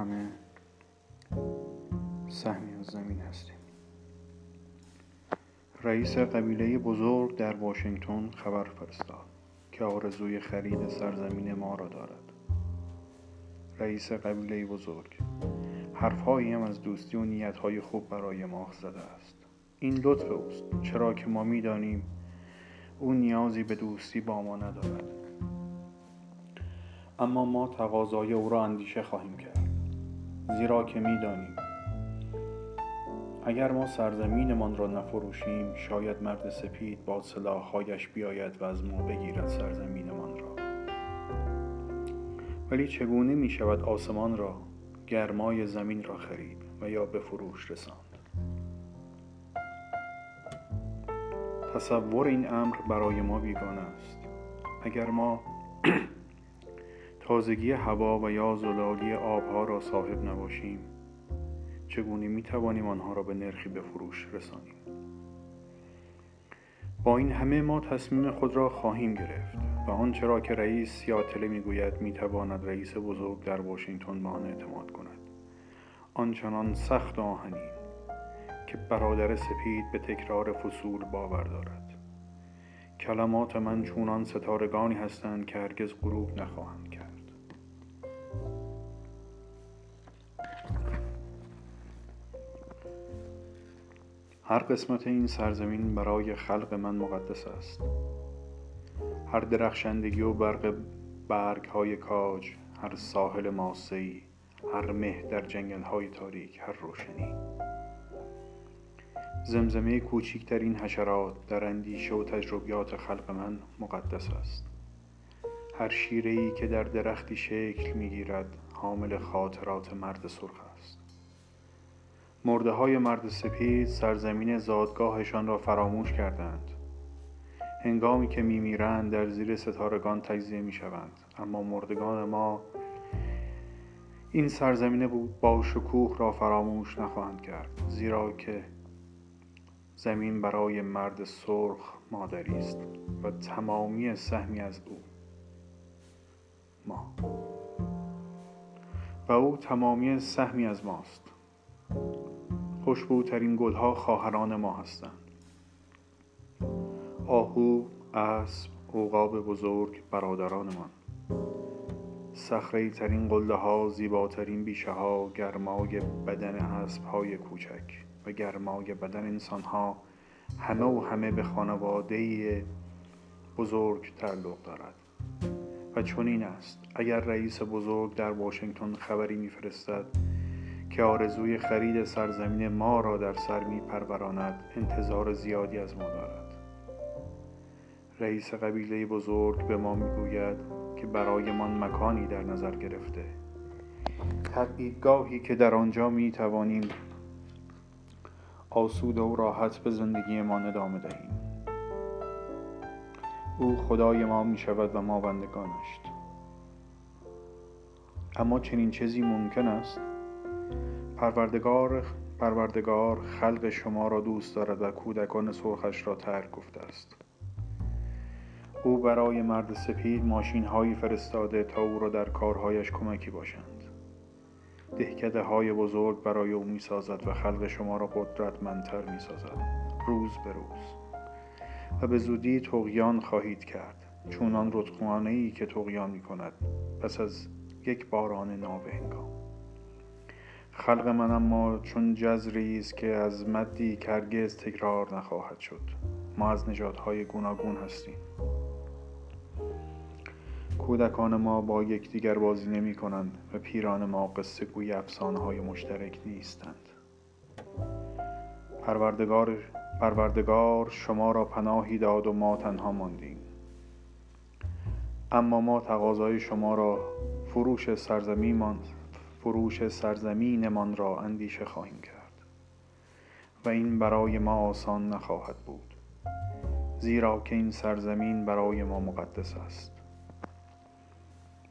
همه سهمی از زمین هستیم. رئیس قبیله بزرگ در واشنگتن خبر فرستاد که آرزوی خرید سرزمین ما را دارد. رئیس قبیله بزرگ حرفهایی هم از دوستی و نیتهای خوب برای ما زده است. این لطف اوست. چرا که ما می‌دانیم او نیازی به دوستی با ما ندارد. اما ما تقاضای او را اندیشه خواهیم کرد. زیرا که می‌دانیم. اگر ما سرزمینمان را نفروشیم شاید مرد سپید با سلاحهایش بیاید و از ما بگیرد سرزمینمان را. ولی چگونه می شود آسمان را گرمای زمین را خرید و یا به فروش رساند؟ تصور این امر برای ما بیگانه است. اگر ما تازگی هوا و یا زلالی آبها را صاحب نباشیم. چگونه می توانیم آنها را به نرخی به فروش رسانیم؟ با این همه ما تصمیم خود را خواهیم گرفت و آنچه را که رئیس سیاتله می‌گوید می‌تواند رئیس بزرگ در واشنگتن به آن اعتماد کند. آنچنان سخت و آهنین که برادر سپید به تکرار فصول باور دارد. کلمات من چونان ستارگانی هستند که هرگز غروب نخواهند هر قسمت این سرزمین برای خلق من مقدس است. هر درخشندگی و برق برگ های کاج هر ساحل ماسهی هر مه در جنگل های تاریک هر روشنی. زمزمه کوچکترین حشرات در اندیشه و تجربیات خلق من مقدس است. هر شیره ای که در درختی شکل می‌گیرد حامل خاطرات مرد سرخ مرده های مرد سپید سرزمین زادگاهشان را فراموش کردند. هنگامی که میمیرند در زیر ستارگان تجزیه می‌شوند. اما مردگان ما این سرزمین با شکوه را فراموش نخواهند کرد زیرا که زمین برای مرد سرخ مادری است و تمامی سهمی از او ما. و او تمامی سهمی از ماست. خوشبوترین گلها خواهران ما هستند. آهو اسب عقاب بزرگ برادرانمان. صخره ترین قله ها زیباترین بیشه ها گرمای بدن اسب های کوچک و گرمای بدن انسان ها همه و همه به خانواده بزرگ تعلق دارد. و چنین است. اگر رئیس بزرگ در واشنگتن خبری میفرستد که آرزوی خرید سرزمین ما را در سر می پروراند انتظار زیادی از ما دارد. رئیس قبیله بزرگ به ما می‌گوید که برایمان مکانی در نظر گرفته. تبعیدگاهی که در آنجا می توانیم آسوده و راحت به زندگیمان ادامه دهیم. او خدای ما می شود و ما بندگانش. اما چنین چیزی ممکن است؟ پروردگار پروردگار خلق شما را دوست دارد و کودکان سرخش را ترک گفته است. او برای مرد سپید ماشین هایی فرستاده تا او را در کارهایش کمکی باشند. دهکده های بزرگ برای او می سازد و خلق شما را قدرتمندتر می سازد روز به روز. و به زودی تقیان خواهید کرد چونان رودخانه ای که تقیان می کند پس از یک باران نابهنگام. خلق من اما چون جزری است که از مدی که تکرار نخواهد شد. ما از نژادهای گوناگون هستیم. کودکان ما با یکدیگر بازی نمی کنند و پیران ما قصه گوی افسانه های مشترک نیستند. پروردگار, پروردگار شما را پناهی داد و ما تنها ماندیم. اما ما تقاضای شما را فروش سرزمین فروش سرزمینمان را اندیشه خواهیم کرد. و این برای ما آسان نخواهد بود زیرا که این سرزمین برای ما مقدس است.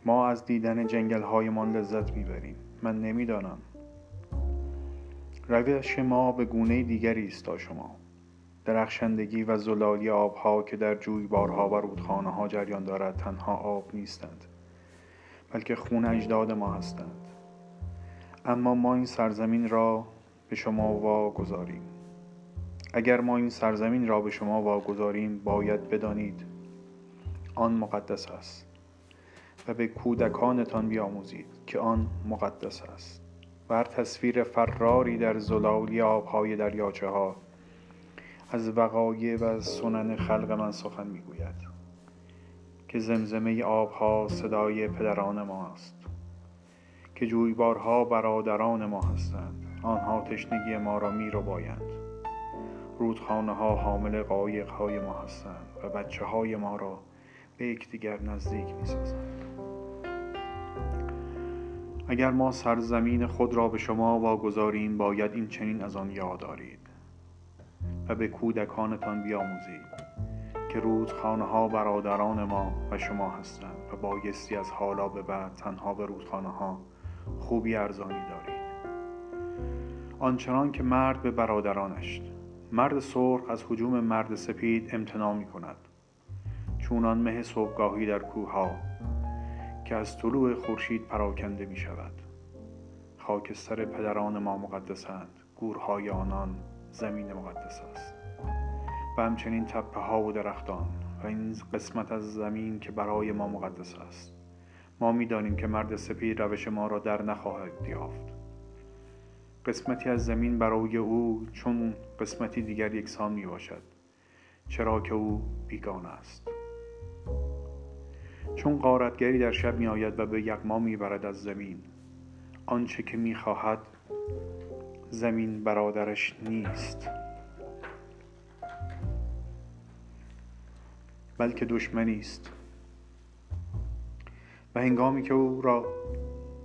ما از دیدن جنگل هایمان لذت می‌بریم. من نمی‌دانم. روش ما به گونه دیگری است تا شما. درخشندگی و زلالی آبها که در جویبارها و رودخانه ها جریان دارد تنها آب نیستند بلکه خون اجداد ما هستند. اما ما این سرزمین را به شما واگذاریم. اگر ما این سرزمین را به شما واگذاریم باید بدانید آن مقدس است و به کودکانتان بیاموزید که آن مقدس است. بر تصویر فراری در زلالی آبهای دریاچه ها از وقایع و سنن خلق من سخن می‌گوید که زمزمه آبها صدای پدران ما است که جویبارها برادران ما هستند آنها تشنگی ما را می رو بایند رودخانه ها حامل قایق های ما هستند و بچه های ما را به یکدیگر نزدیک می سازند. اگر ما سرزمین خود را به شما واگذاریم باید این چنین از آن یاد دارید و به کودکانتان بیاموزید که رودخانه ها برادران ما و شما هستند و بایستی از حالا به بعد تنها به رودخانه ها خوبی ارزانی دارید. آنچنان که مرد به برادرانش مرد سرخ از حجوم مرد سپید امتناع می کند چونان مه صبحگاهی در کوه ها که از طلوع خورشید پراکنده می شود خاکستر پدران ما مقدسند گورهای آنان زمین مقدس است. و همچنین تپه ها و درختان و این قسمت از زمین که برای ما مقدس است. ما می‌دانیم که مرد سپید روش ما را در نخواهد یافت. قسمتی از زمین برای او چون قسمتی دیگر یکسان می باشد چرا که او بیگانه است. چون قارتگری در شب می آید و به یغما می برد از زمین آنچه که می خواهد زمین برادرش نیست. بلکه دشمنی است. و هنگامی که او را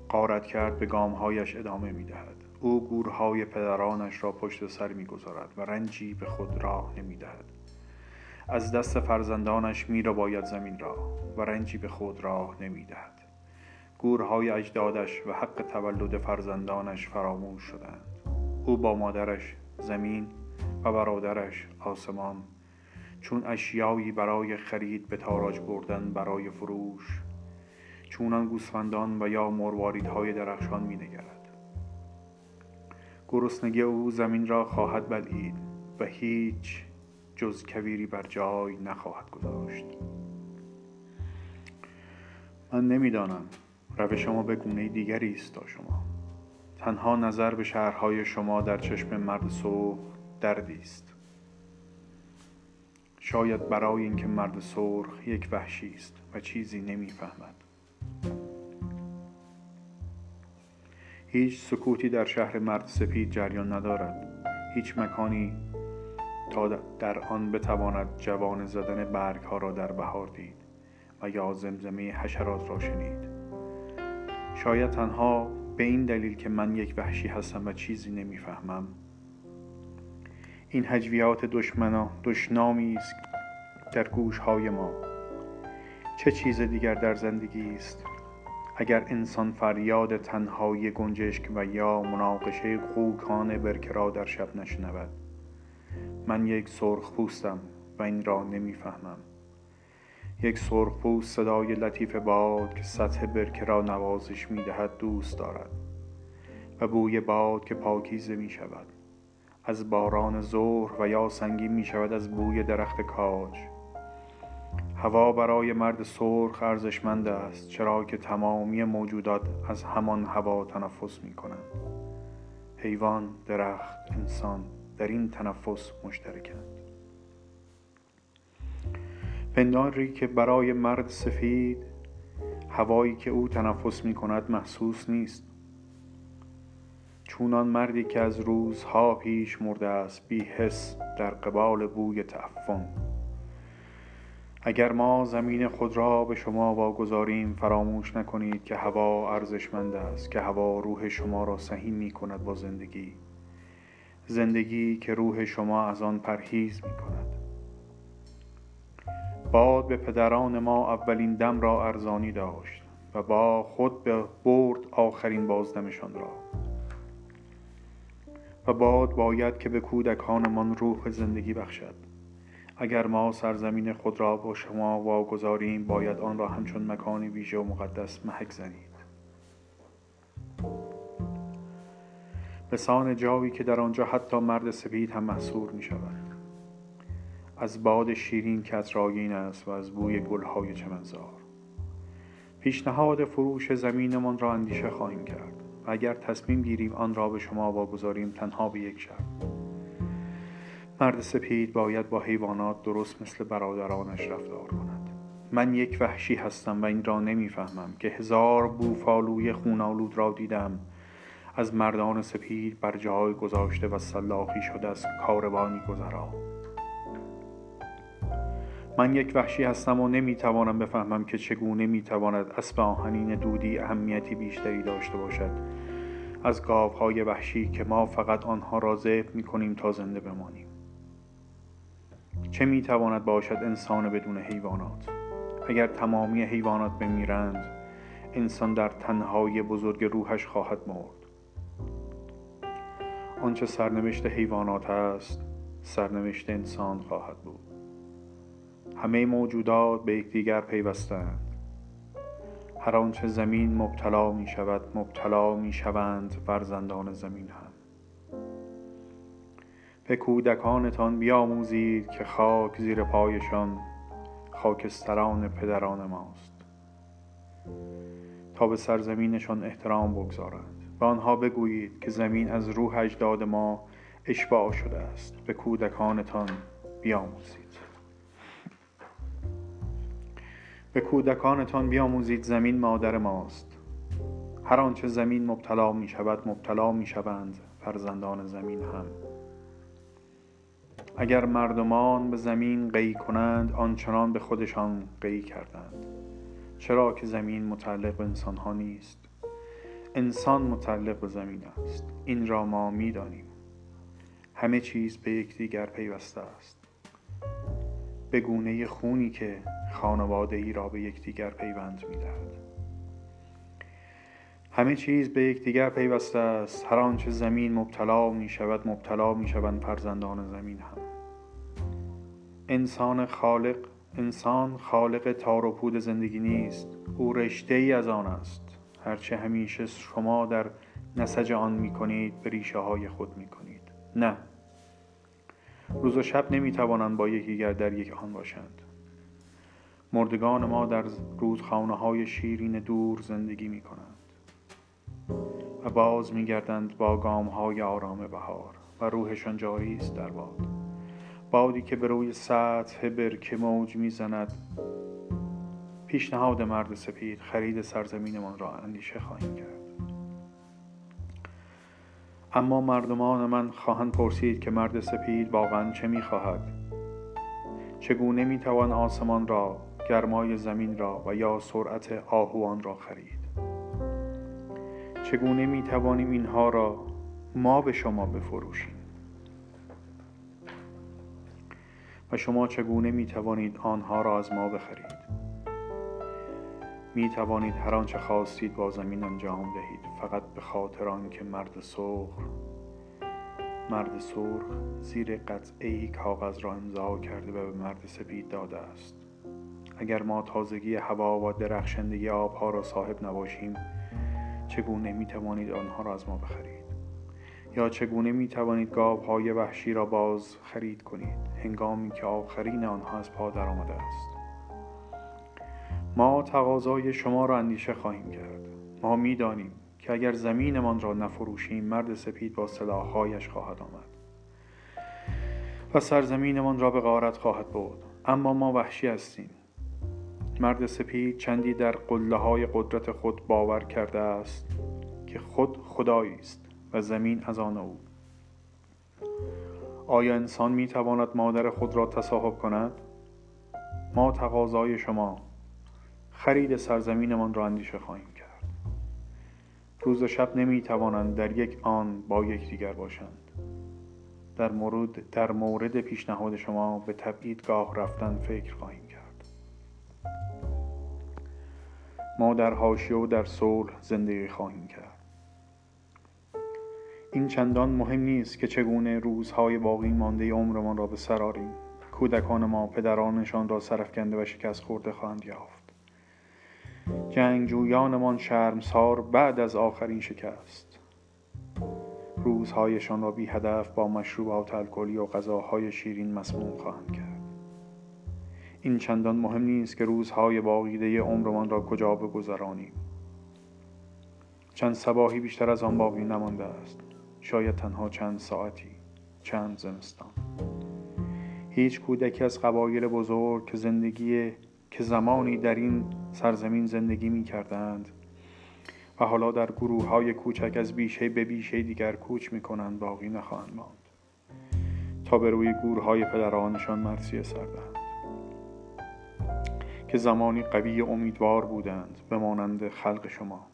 قارت کرد به گامهایش ادامه می دهد او گورهای پدرانش را پشت سر می گذارد و رنجی به خود راه نمی دهد از دست فرزندانش می را باید زمین را و رنجی به خود راه نمی دهد گورهای اجدادش و حق تولد فرزندانش فراموش شدند. او با مادرش زمین و برادرش آسمان چون اشیایی برای خرید به تاراج بردن برای فروش چونان گوسفندان و یا مرواریدهای درخشان می نگرد گرسنگی او زمین را خواهد بلعید و هیچ جز کویری بر جای نخواهد گذاشت. من نمی‌دانم. روش شما به گونه دیگری است تا شما. تنها نظر به شهرهای شما در چشم مرد سرخ دردی است. شاید برای اینکه مرد سرخ یک وحشی است و چیزی نمی‌فهمد. هیچ سکوتی در شهر مرد سپید جریان ندارد. هیچ مکانی تا در آن بتواند جوان زدن برگ ها را در بهار دید و یا زمزمه حشرات را شنید. شاید تنها به این دلیل که من یک وحشی هستم و چیزی نمی‌فهمم. این هجویات دشمنا دشنامی است در گوشهای ما. چه چیز دیگر در زندگی است؟ اگر انسان فریاد تنهایی گنجشک و یا مناقشه قوکان برکه را در شب نشنود. من یک سرخ پوستم و این را نمی‌فهمم. یک سرخ پوست صدای لطیف باد که سطح برکه را نوازش می‌دهد دوست دارد و بوی باد که پاکیزه می شود از باران ظهر و یا سنگین می شود از بوی درخت کاج. هوا برای مرد سرخ ارزشمند است چرا که تمامی موجودات از همان هوا تنفس می کنند حیوان، درخت، انسان در این تنفس مشترکند. پنداری که برای مرد سفید هوایی که او تنفس می کند محسوس نیست. چونان مردی که از روزها پیش مرده است بی حس در قبال بوی تعفن. اگر ما زمین خود را به شما واگذاریم فراموش نکنید که هوا ارزشمند است که هوا روح شما را سهیم می کند با زندگی. زندگی که روح شما از آن پرهیز می کند باد به پدران ما اولین دم را ارزانی داشت و با خود به برد آخرین بازدمشان را. و باد باید که به کودکانمان روح زندگی بخشد. اگر ما سرزمین خود را با شما واگذاریم باید آن را همچون مکانی ویژه و مقدس محک زنید. لسان جاوی که در آنجا حتی مرد سپید هم محصور می شود از باد شیرین که اطراگین است و از بوی گلهای چمنزار. پیشنهاد فروش زمینمان را اندیشه خواهیم کرد و اگر تصمیم گیریم آن را به شما واگذاریم تنها به یک شرط. مرد سپید باید با حیوانات درست مثل برادرانش رفتار کند. من یک وحشی هستم و این را نمی‌فهمم که هزار بوفالوی خونالود را دیدم. از مردان سپید بر جای گذاشته و سلاخی شده از کاروانی گذرا. من یک وحشی هستم و نمی‌توانم بفهمم که چگونه می‌تواند اسب آهنین دودی اهمیتی بیشتری داشته باشد. از گاوهای وحشی که ما فقط آنها را ذبح می‌کنیم تا زنده بمانیم. چه می‌تواند باشد انسان بدون حیوانات؟ اگر تمامی حیوانات بمیرند انسان در تنهای بزرگ روحش خواهد مرد. آنچه سرنوشت حیوانات است سرنوشت انسان خواهد بود. همه موجودات به یکدیگر پیوستند. هر آنچه زمین مبتلا می شود مبتلا می شوند فرزندان زمین هم به کودکانتان بیاموزید که خاک زیر پایشان خاکستران پدران ماست. تا به سرزمینشان احترام بگذارند و آنها بگویید که زمین از روح اجداد ما اشباع شده است. به کودکانتان بیاموزید. به کودکانتان بیاموزید زمین مادر ماست. هر آنچه زمین مبتلا می شود مبتلا می شوند فرزندان زمین هم اگر مردمان به زمین قی کنند آنچنان به خودشان قی کردند. چرا که زمین متعلق به انسان ها نیست. انسان متعلق به زمین است. این را ما می‌دانیم. همه چیز به یکدیگر پیوسته است. به گونه خونی که خانواده ای را به یکدیگر پیوند می‌دهد. همه چیز به یکدیگر پیوسته است. هر آنچه زمین مبتلا می شود مبتلا می شوند فرزندان زمین هم. انسان خالق انسان خالق تار و پود زندگی نیست. او رشته ای از آن است. هرچه همیشه شما در نسج آن می کنید به ریشه های خود می کنید. نه. روز و شب نمی توانند با یکیگر در یک آن باشند. مردگان ما در روزخانه های شیرین دور زندگی می کنند. و باز می گردند با گام های آرام بهار و روحشان جاری است در باد. بادی که به روی سطح برکه موج می‌زند پیشنهاد مرد سپید خرید سرزمینمان را اندیشه خواهیم کرد. اما مردمان من خواهند پرسید که مرد سپید واقعا چه می‌خواهد؟ چگونه می‌توان آسمان را گرمای زمین را و یا سرعت آهوان را خرید؟ چگونه می‌توانیم اینها را ما به شما بفروشیم؟ و شما چگونه می توانید آنها را از ما بخرید؟ می توانید هر آنچه خواستید با زمین انجام دهید فقط به خاطر آنکه مرد سرخ مرد سرخ زیر قطعه کاغذ را امضا کرده و به مرد سپید داده است. اگر ما تازگی هوا و درخشندگی آبها را صاحب نباشیم چگونه می توانید آنها را از ما بخرید؟ یا چگونه می توانید گاو های وحشی را باز خرید کنید هنگامی که آخرین آنها از پا آمده است؟ ما تقاضای شما را اندیشه خواهیم کرد. ما می‌دانیم که اگر زمینمان را نفروشیم مرد سپید با سلاحهایش خواهد آمد و سرزمینمان را به غارت خواهد بود اما ما وحشی هستیم. مرد سپید چندی در قله های قدرت خود باور کرده است که خود خدایی است و زمین از آن او. آیا انسان می تواند مادر خود را تصاحب کند؟ ما تقاضای شما خرید سرزمینمان را اندیشه خواهیم کرد. روز و شب نمی توانند در یک آن با یکدیگر باشند. در مورد در مورد پیشنهاد شما به تبعید گاه رفتن فکر خواهیم ما در حاشیه و در صلح زندگی خواهیم کرد. این چندان مهم نیست که چگونه روزهای باقی مانده عمرمان را به سر آریم. کودکان ما پدرانشان را سرفکنده و شکست خورده خواهند یافت. جنگجویانمان شرمسار بعد از آخرین شکست. روزهایشان را بی هدف با مشروبات الکلی و غذاهای شیرین مسموم خواهند کرد. این چندان مهم نیست که روزهای باقیده عمرمان را کجا بگذرانیم. چند سباهی بیشتر از آن باقی نمانده است. شاید تنها چند ساعتی چند زمستان. هیچ کودکی از قبایل بزرگ که زندگی که زمانی در این سرزمین زندگی می کردند و حالا در گروه های کوچک از بیشه به بیشه دیگر کوچ می کنند باقی نخواهند ماند. تا به روی گورهای پدرانشان مرسی سردند که زمانی قوی امیدوار بودند بمانند خلق شما.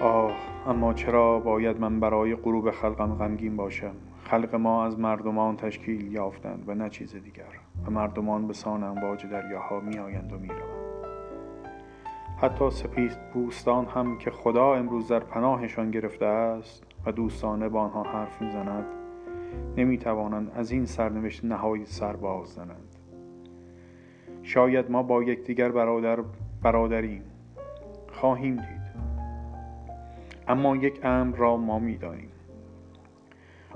آه اما چرا باید من برای غروب خلقم غمگین باشم؟ خلق ما از مردمان تشکیل یافتند و نه چیز دیگر. و مردمان به سان امواج دریاها می آیند و می روند. حتی سپید بوستان هم که خدا امروز در پناهشان گرفته است و دوستانه با آنها حرف می‌زند نمی توانند از این سرنوشت نهایی سر باز زنند. شاید ما با یکدیگر برادر برادریم. خواهیم دید. اما یک امر را ما می‌دانیم.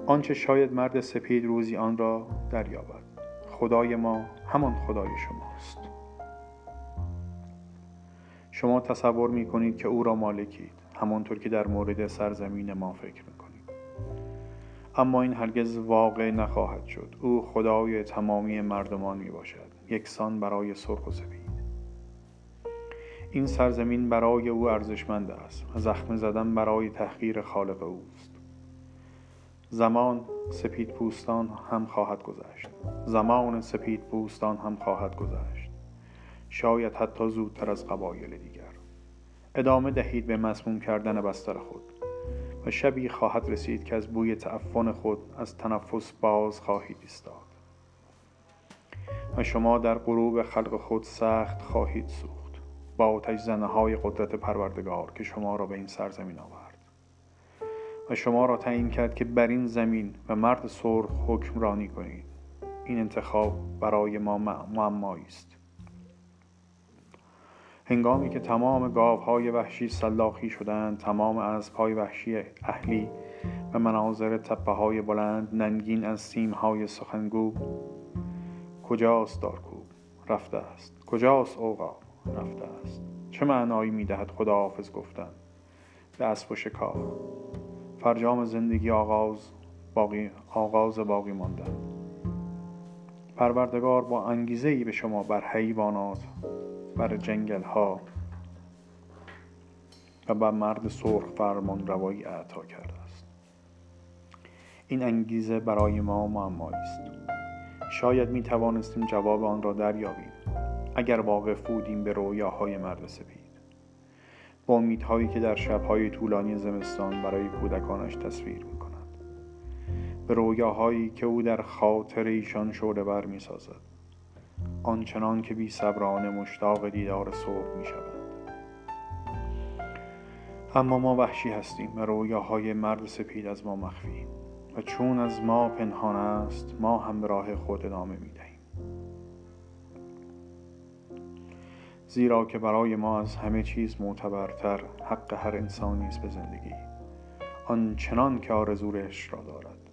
آنچه شاید مرد سپید روزی آن را دریابد. خدای ما همان خدای شماست. شما تصور می کنید که او را مالکید همانطور که در مورد سرزمین ما فکر می کنید اما این هرگز واقع نخواهد شد. او خدای تمامی مردمان می باشد. یکسان برای سرخ و سپید این سرزمین برای او ارزشمند است و زخم زدن برای تحقیر خالق اوست. زمان سپید پوستان هم خواهد گذشت. زمان سپید پوستان هم خواهد گذشت. شاید حتی زودتر از قبایل دیگر. ادامه دهید به مسموم کردن بستر خود. و شبی خواهد رسید که از بوی تعفن خود از تنفس باز خواهید ایستاد. و شما در غروب خلق خود سخت خواهید سوخت. با آتش زنه های قدرت پروردگار که شما را به این سرزمین آورد. و شما را تعیین کرد که بر این زمین و مرد سرخ حکمرانی کنید. این انتخاب برای ما معمایی است. هنگامی که تمام گاوهای وحشی سلاخی شدند تمام اسبهای وحشی اهلی و مناظر تپه های بلند ننگین از سیم های سخنگو کجاست دارکوب رفته است کجاست اوقا؟ رفته است چه معنایی می‌دهد خداحافظ گفتن؟ به اسب و شکار فرجام زندگی آغاز باقی آغاز باقی ماندن. پروردگار با انگیزه ای به شما بر حیوانات بر جنگل ها و بر مرد سرخ فرمان روایی اعطا کرده است این انگیزه برای ما معمایی است. شاید می توانستیم جواب آن را دریابیم. اگر واقف بودیم به رویاهای مرد سپید. با امیدهایی که در شبهای طولانی زمستان برای کودکانش تصویر می کند به رویاهایی که او در خاطر ایشان شعله بر می سازد آنچنان که بی صبرانه مشتاق دیدار صبح می شود اما ما وحشی هستیم. و رویاهای مرد سپید از ما مخفی. و چون از ما پنهان است ما هم راه خود ادامه می دهیم. زیرا که برای ما از همه چیز معتبرتر حق هر انسانی است به زندگی. آنچنان که آرزویش را دارد.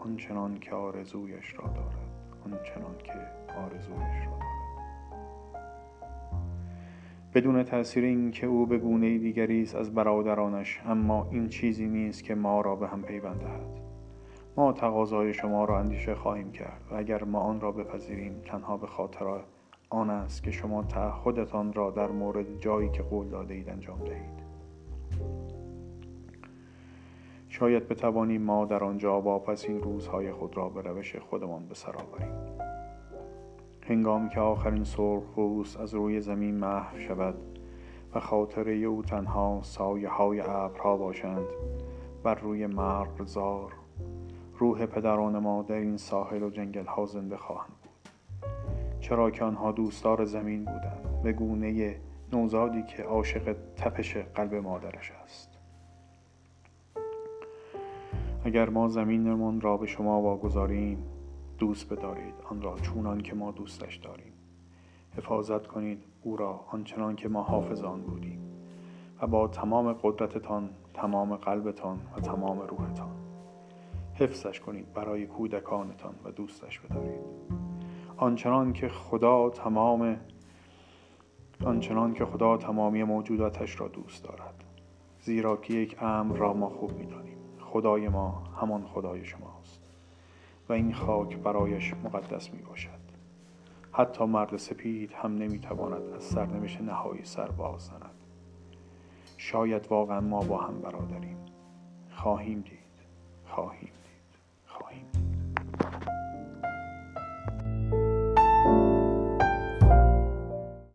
آنچنان که آرزویش را دارد. آنچنان که آرزویش را دارد. بدون تاثیر اینکه او به گونه دیگری است از برادرانش اما این چیزی نیست که ما را به هم پیوند دهد. ما تقاضای شما را اندیشه خواهیم کرد و اگر ما آن را بپذیریم تنها به خاطر آن است که شما تعهدتان را در مورد جایی که قول داده اید انجام دهید. شاید بتوانیم ما در آنجا واپسین روزهای خود را به روش خودمان به سر آوریم هنگامی که آخرین سرخ روز از روی زمین محو شود و خاطره او تنها سایه های ابرها باشند بر روی مرغزار روح پدران ما در این ساحل و جنگل ها زنده خواهند چرا که آنها دوستدار زمین بودند به گونه نوزادی که عاشق تپش قلب مادرش است. اگر ما زمینمان را به شما واگذاریم دوست بدارید آن را چونان که ما دوستش داریم. حفاظت کنید او را آنچنان که ما حافظ آن بودیم. و با تمام قدرتتان تمام قلبتان و تمام روحتان. حفظش کنید برای کودکانتان و دوستش بدارید. آنچنان که خدا تمام آنچنان که خدا تمامی موجوداتش را دوست دارد. زیرا که یک امر را ما خوب می‌دانیم. خدای ما همان خدای شماست و این خاک برایش مقدس می باشد حتی مرد سپید هم نمی‌تواند از سرنوشت نهایی سر باز زند. شاید واقعا ما با هم برادریم. خواهیم دید. خواهیم.